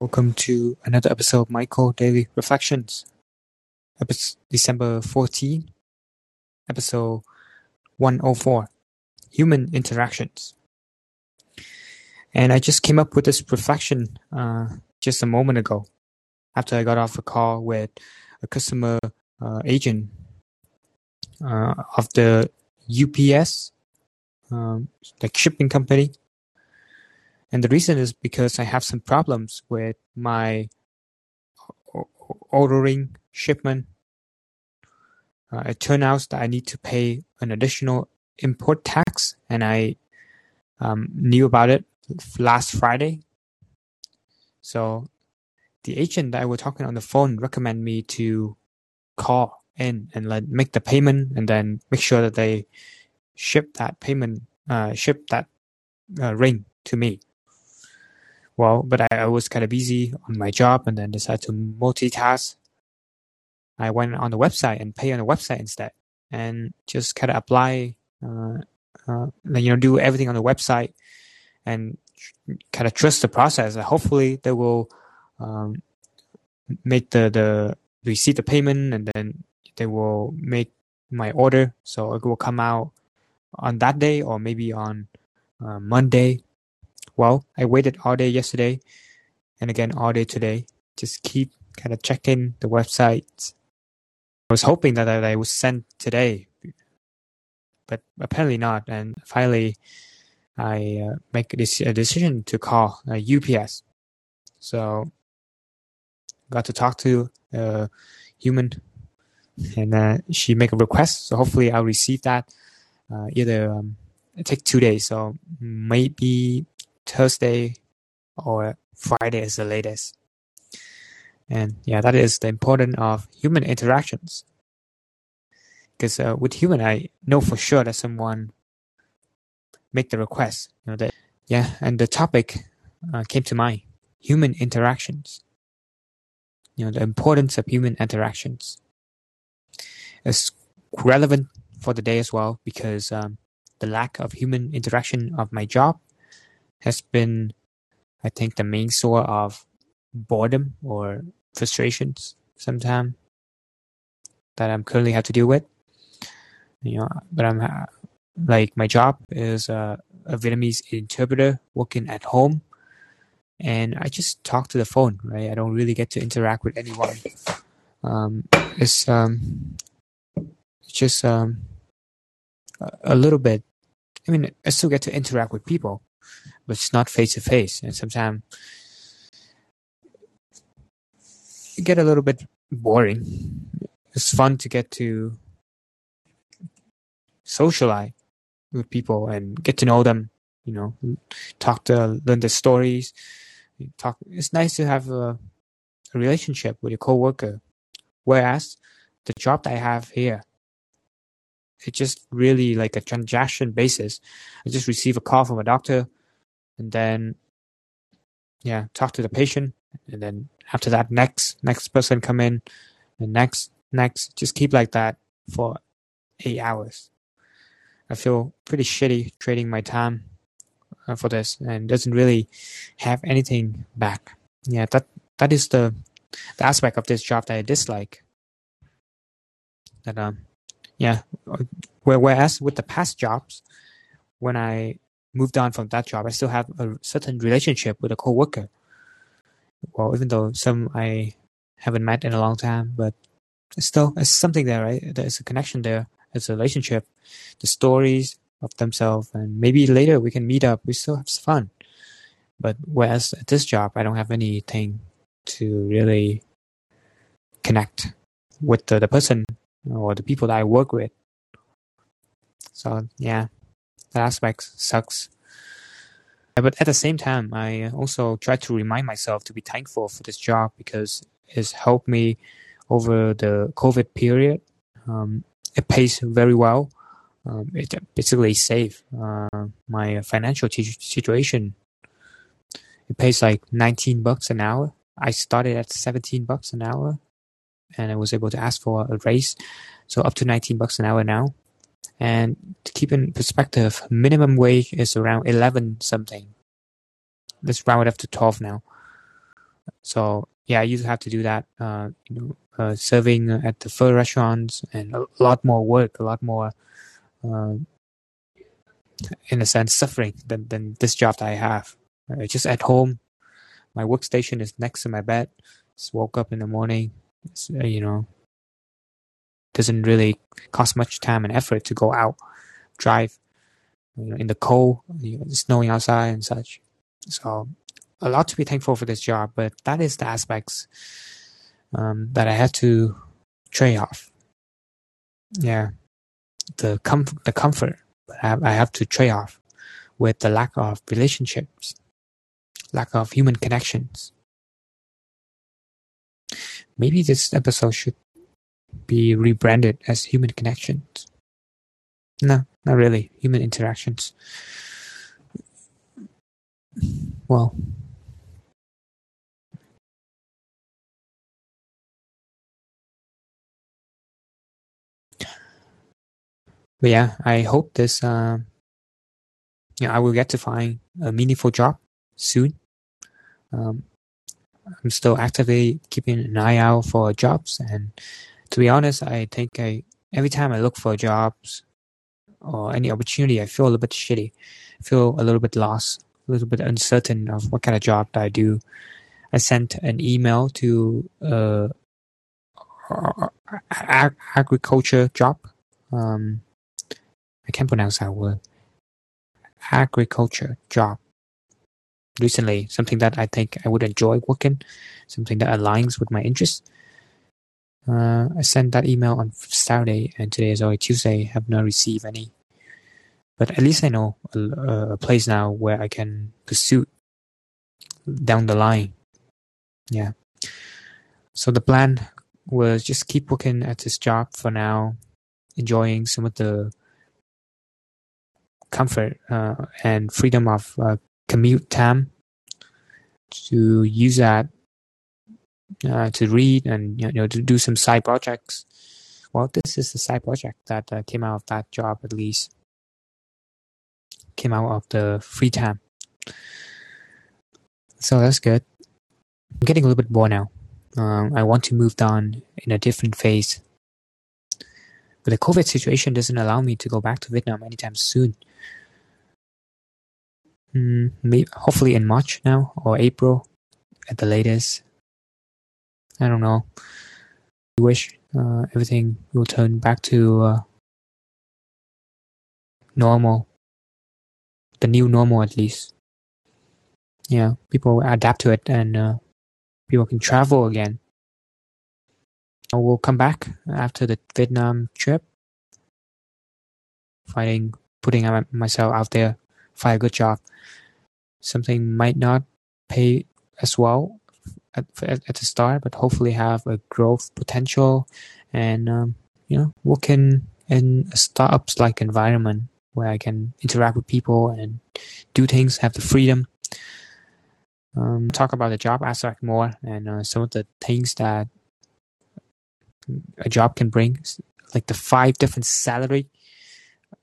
Welcome to another episode of Michael Daily Reflections. Episode December 14, episode 104 Human Interactions. And I just came up with this reflection uh, just a moment ago after I got off a call with a customer uh, agent uh, of the UPS, um, shipping company and the reason is because I have some problems with my Oura ring shipment. Uh, it turns out that I need to pay an additional import tax, and I um, knew about it last Friday. So the agent that I was talking on the phone recommend me to call in and let make the payment, and then make sure that they ship that payment, uh, ship that uh, ring to me well, but I, I was kind of busy on my job and then decided to multitask. I went on the website and pay on the website instead and just kind of apply, uh, uh, you know, do everything on the website and kind of trust the process. And Hopefully they will um, make the, the receive the payment and then they will make my order. So it will come out on that day or maybe on uh, Monday well, I waited all day yesterday and again all day today. Just keep kind of checking the website. I was hoping that I was sent today, but apparently not. And finally, I uh, make this a decision to call uh, UPS. So got to talk to a human, and uh, she make a request. So hopefully, I'll receive that. Uh, either um, take two days, so maybe Thursday or Friday is the latest. And yeah, that is the importance of human interactions. Because uh, with human, I know for sure that someone make the request. You know that yeah, and the topic uh, came to mind: human interactions. You know the importance of human interactions. It's relevant for the day as well because um, the lack of human interaction of my job has been, I think, the main source of boredom or frustrations sometimes that I'm currently have to deal with. You know, but I'm like my job is a Vietnamese interpreter working at home, and I just talk to the phone. Right, I don't really get to interact with anyone. Um, it's um, it's just um, a little bit. I mean, I still get to interact with people, but it's not face to face. And sometimes it get a little bit boring. It's fun to get to socialize with people and get to know them. You know, talk to learn the stories. Talk. It's nice to have a, a relationship with your coworker. Whereas the job that I have here, it's just really like a transaction basis. I just receive a call from a doctor and then yeah talk to the patient. And then after that next next person come in. And next next. Just keep like that for eight hours. I feel pretty shitty trading my time uh, for this and doesn't really have anything back. Yeah that that is the the aspect of this job that i dislike. That um yeah whereas with the past jobs when i moved on from that job, I still have a certain relationship with a coworker. Well, even though some I haven't met in a long time, but still, it's something there, right? There's a connection there. It's a relationship. The stories of themselves, and maybe later we can meet up. We still have fun. But whereas at this job, I don't have anything to really connect with the, the person or the people that I work with. So yeah, that aspect sucks. But at the same time, I also try to remind myself to be thankful for this job because it's helped me over the COVID period. Um, it pays very well. Um, it basically saved uh, my financial t- situation. It pays like 19 bucks an hour. I started at 17 bucks an hour and I was able to ask for a raise. So up to 19 bucks an hour now. And to keep in perspective, minimum wage is around 11 something. Let's round it up to 12 now. So yeah, you have to do that. Uh, you know, uh, serving at the food restaurants and a lot more work, a lot more, uh, in a sense, suffering than than this job that I have. Uh, just at home, my workstation is next to my bed. Just woke up in the morning. Uh, you know, doesn't really cost much time and effort to go out, drive, you know, in the cold, you know, snowing outside and such. So a lot to be thankful for this job, but that is the aspects um, that I had to trade off. Yeah, the comfort, the comfort I I have to trade off with the lack of relationships, lack of human connections. Maybe this episode should be rebranded as human connections. No, not really. Human interactions. Well, but yeah, I hope this, uh, I will get to find a meaningful job soon. Um, I'm still actively keeping an eye out for jobs, and to be honest, I think I every time I look for jobs or any opportunity, I feel a little bit shitty. I feel a little bit lost, a little bit uncertain of what kind of job I do. I sent an email to uh, ag- agriculture job. Um, I can't pronounce that word. Agriculture job. Recently, something that I think I would enjoy working, something that aligns with my interests. Uh, I sent that email on Saturday, and today is already Tuesday. Have not received any, but at least I know a, a place now where I can pursue down the line. Yeah. So the plan was just keep working at this job for now, enjoying some of the comfort uh, and freedom of uh, commute time to use that uh, to read and you know to do some side projects. Well, this is the side project that uh, came out of that job at least. Came out of the free time. So that's good. I'm getting a little bit bored now. Um, I want to move on in a different phase. But the COVID situation doesn't allow me to go back to Vietnam anytime soon. Mm, hopefully in March now or April at the latest. I don't know. I wish uh, everything will turn back to uh, normal, the new normal at least. Yeah, people adapt to it and uh, people can travel again. I will come back after the Vietnam trip, fighting, putting myself out there, find a good job. Something might not pay as well at, at, the start, but hopefully have a growth potential and, um, you know, working in a startups like environment where I can interact with people and do things, have the freedom. Um, talk about the job aspect more and uh, some of the things that a job can bring, like the five different salary.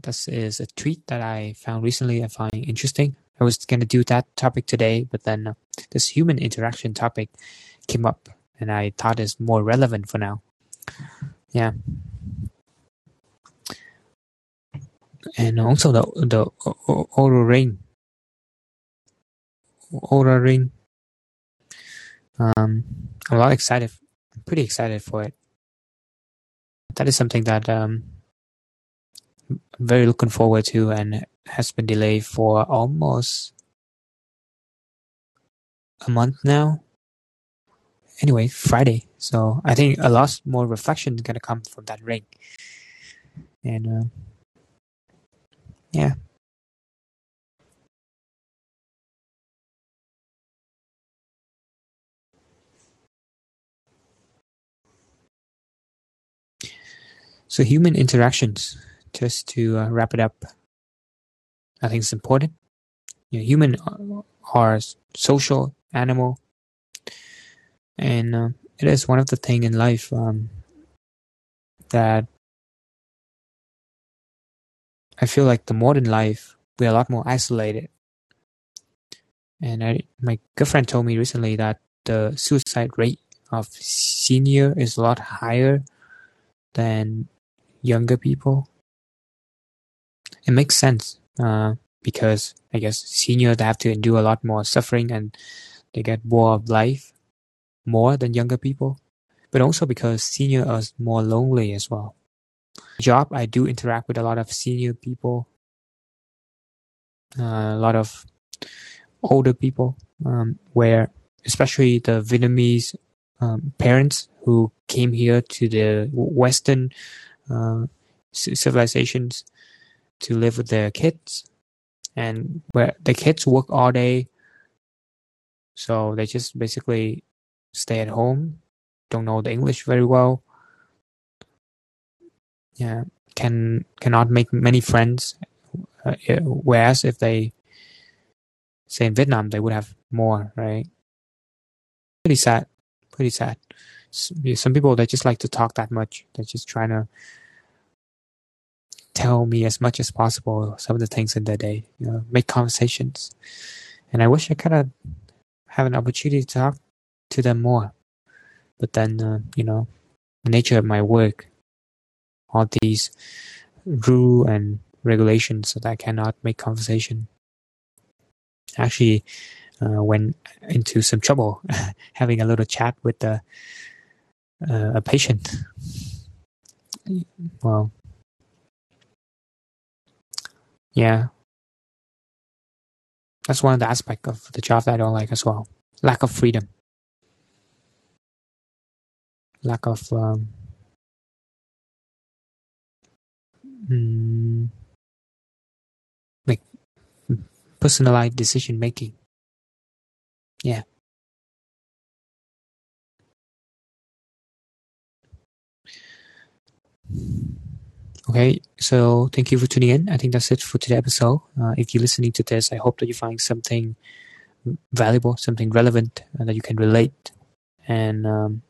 This is a tweet that I found recently. I find interesting. I was going to do that topic today, but then uh, this human interaction topic came up and I thought it's more relevant for now. Yeah. And also the the Oura ring. Oura ring. Um, I'm a lot excited. I'm pretty excited for it. That is something that um, I'm very looking forward to, and has been delayed for almost a month now. Anyway, Friday. So I think a lot more reflection is gonna come from that ring. And uh, yeah. So human interactions, just to uh, wrap it up, I think it's important. You know, human are social animal, and uh, it is one of the thing in life um, that I feel like the modern life we're a lot more isolated. And I, my girlfriend told me recently that the suicide rate of senior is a lot higher than younger people. It makes sense uh, because I guess seniors have to endure a lot more suffering and they get bored of life more than younger people, but also because seniors are more lonely as well. Job, I do interact with a lot of senior people, uh, a lot of older people, um, where especially the Vietnamese um, parents who came here to the Western uh, civilizations to live with their kids, and where the kids work all day, so they just basically stay at home, don't know the English very well, yeah, can cannot make many friends. Uh, whereas if they say in Vietnam, they would have more, right? Pretty sad, pretty sad. Some people they just like to talk that much. They're just trying to tell me as much as possible some of the things in their day, you know, make conversations. And I wish I kind of have an opportunity to talk to them more. But then, uh, you know, the nature of my work, all these rule and regulations that I cannot make conversation. Actually, uh, went into some trouble having a little chat with the, uh, a patient. Well, yeah, that's one of the aspects of the job that I don't like as well. Lack of freedom lack of um, mm, like personalized decision making. Yeah. Okay, so thank you for tuning in. I think that's it for today's episode. Uh, if you're listening to this, I hope that you find something valuable, something relevant, and that you can relate. And um,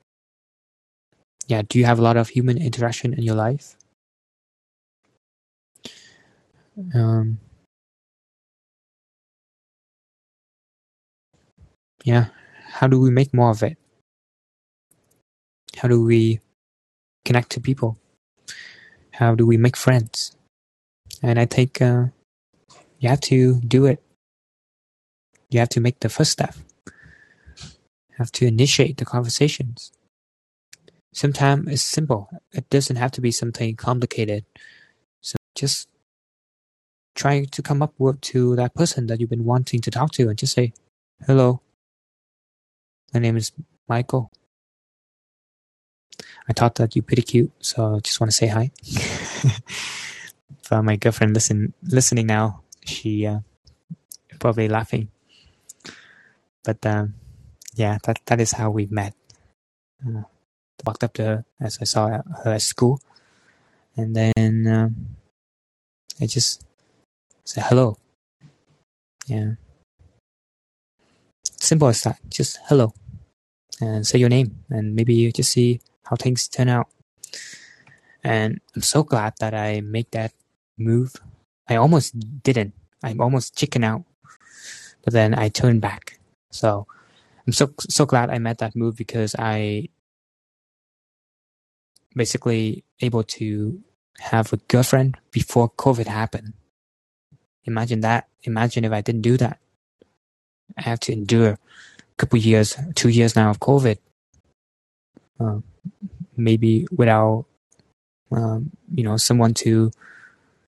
yeah, do you have a lot of human interaction in your life? Um, yeah, how do we make more of it? How do we connect to people? How do we make friends? And I think uh, you have to do it. You have to make the first step. You have to initiate the conversations. Sometimes it's simple. It doesn't have to be something complicated. So just try to come up with to that person that you've been wanting to talk to and just say, hello, my name is Michael. I thought that you're pretty cute, so I just want to say hi. For my girlfriend listen listening now, she uh, probably laughing. But um, yeah, that that is how we met. Uh, walked up to her as I saw her at school, and then um, I just said hello. Yeah, simple as that. Just hello, and say your name, and maybe you just see how things turn out. And I'm so glad that I made that move. I almost didn't. I almost chicken out, but then I turned back. So I'm so so glad I made that move because I basically able to have a girlfriend before COVID happened. Imagine that. Imagine if I didn't do that. I have to endure a couple years, two years now of COVID. Uh, maybe without, um, you know, someone to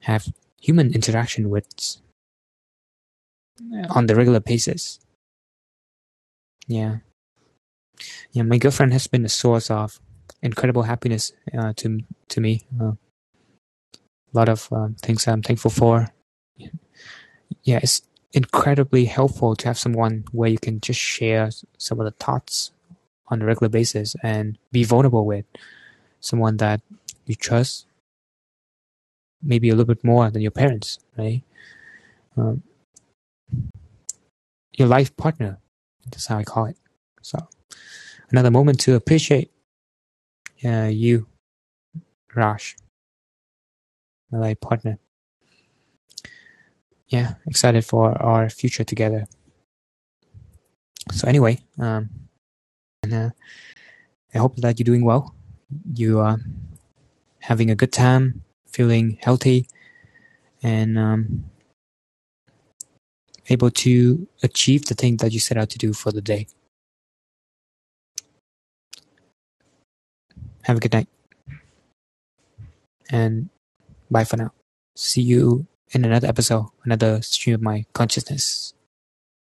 have human interaction with on the regular basis. Yeah. Yeah, my girlfriend has been a source of incredible happiness uh, to to me. Uh, a lot of um, things I'm thankful for. Yeah, it's incredibly helpful to have someone where you can just share some of the thoughts on a regular basis and be vulnerable with someone that you trust maybe a little bit more than your parents right um, your life partner that's how i call it so another moment to appreciate uh, you, Raj, my life partner. Yeah, excited for our future together. So anyway, um, and uh, I hope that you're doing well. You are having a good time, feeling healthy, and um, able to achieve the thing that you set out to do for the day. Have a good night. And bye for now. See you in another episode, another stream of my consciousness.